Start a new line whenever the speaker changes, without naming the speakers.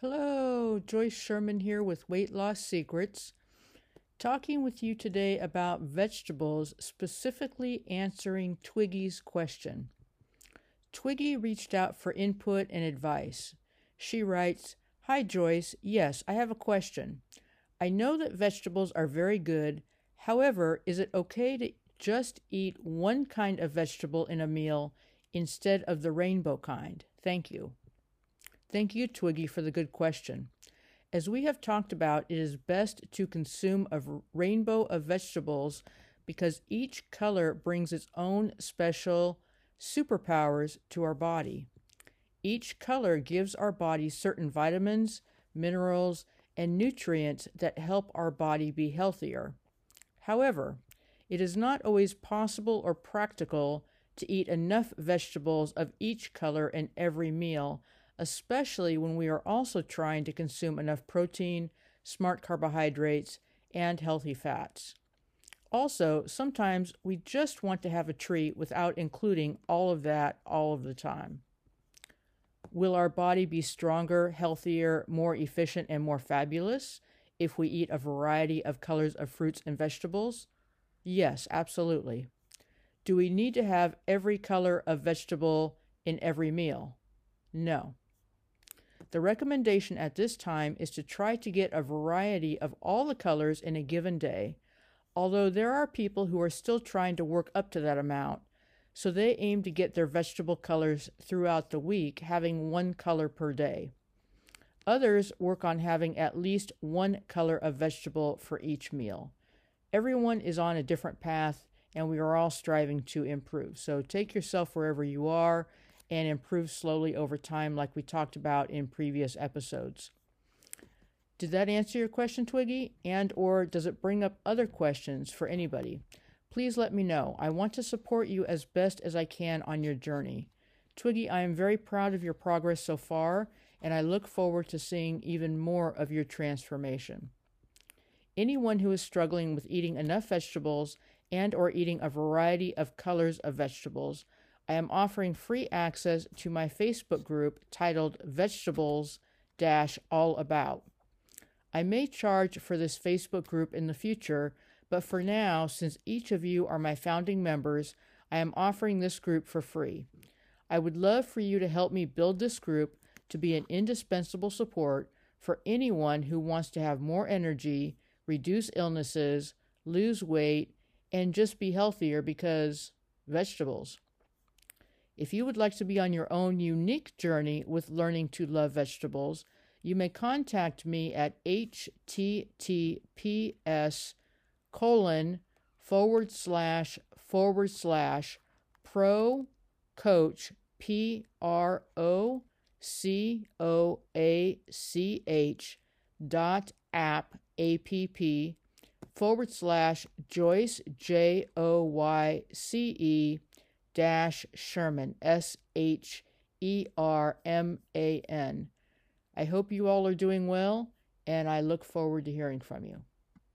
Hello, Joyce Sherman here with Weight Loss Secrets. Talking with you today about vegetables, specifically answering Twiggy's question. Twiggy reached out for input and advice. She writes Hi, Joyce. Yes, I have a question. I know that vegetables are very good. However, is it okay to just eat one kind of vegetable in a meal instead of the rainbow kind? Thank you. Thank you, Twiggy, for the good question. As we have talked about, it is best to consume a rainbow of vegetables because each color brings its own special superpowers to our body. Each color gives our body certain vitamins, minerals, and nutrients that help our body be healthier. However, it is not always possible or practical to eat enough vegetables of each color in every meal especially when we are also trying to consume enough protein, smart carbohydrates, and healthy fats. Also, sometimes we just want to have a treat without including all of that all of the time. Will our body be stronger, healthier, more efficient, and more fabulous if we eat a variety of colors of fruits and vegetables? Yes, absolutely. Do we need to have every color of vegetable in every meal? No. The recommendation at this time is to try to get a variety of all the colors in a given day, although there are people who are still trying to work up to that amount, so they aim to get their vegetable colors throughout the week, having one color per day. Others work on having at least one color of vegetable for each meal. Everyone is on a different path, and we are all striving to improve. So take yourself wherever you are and improve slowly over time, like we talked about in previous episodes. Did that answer your question, Twiggy? And or does it bring up other questions for anybody? Please let me know. I want to support you as best as I can on your journey. Twiggy, I am very proud of your progress so far, and I look forward to seeing even more of your transformation. Anyone who is struggling with eating enough vegetables and or eating a variety of colors of vegetables I am offering free access to my Facebook group titled Vegetables All About. I may charge for this Facebook group in the future, but for now, since each of you are my founding members, I am offering this group for free. I would love for you to help me build this group to be an indispensable support for anyone who wants to have more energy, reduce illnesses, lose weight, and just be healthier because vegetables. If you would like to be on your own unique journey with learning to love vegetables, you may contact me at https colon forward slash forward slash pro coach p r o c o a c h dot app app forward slash joyce j o y c e dash Sherman, S H E R M A N. I hope you all are doing well, and I look forward to hearing from you.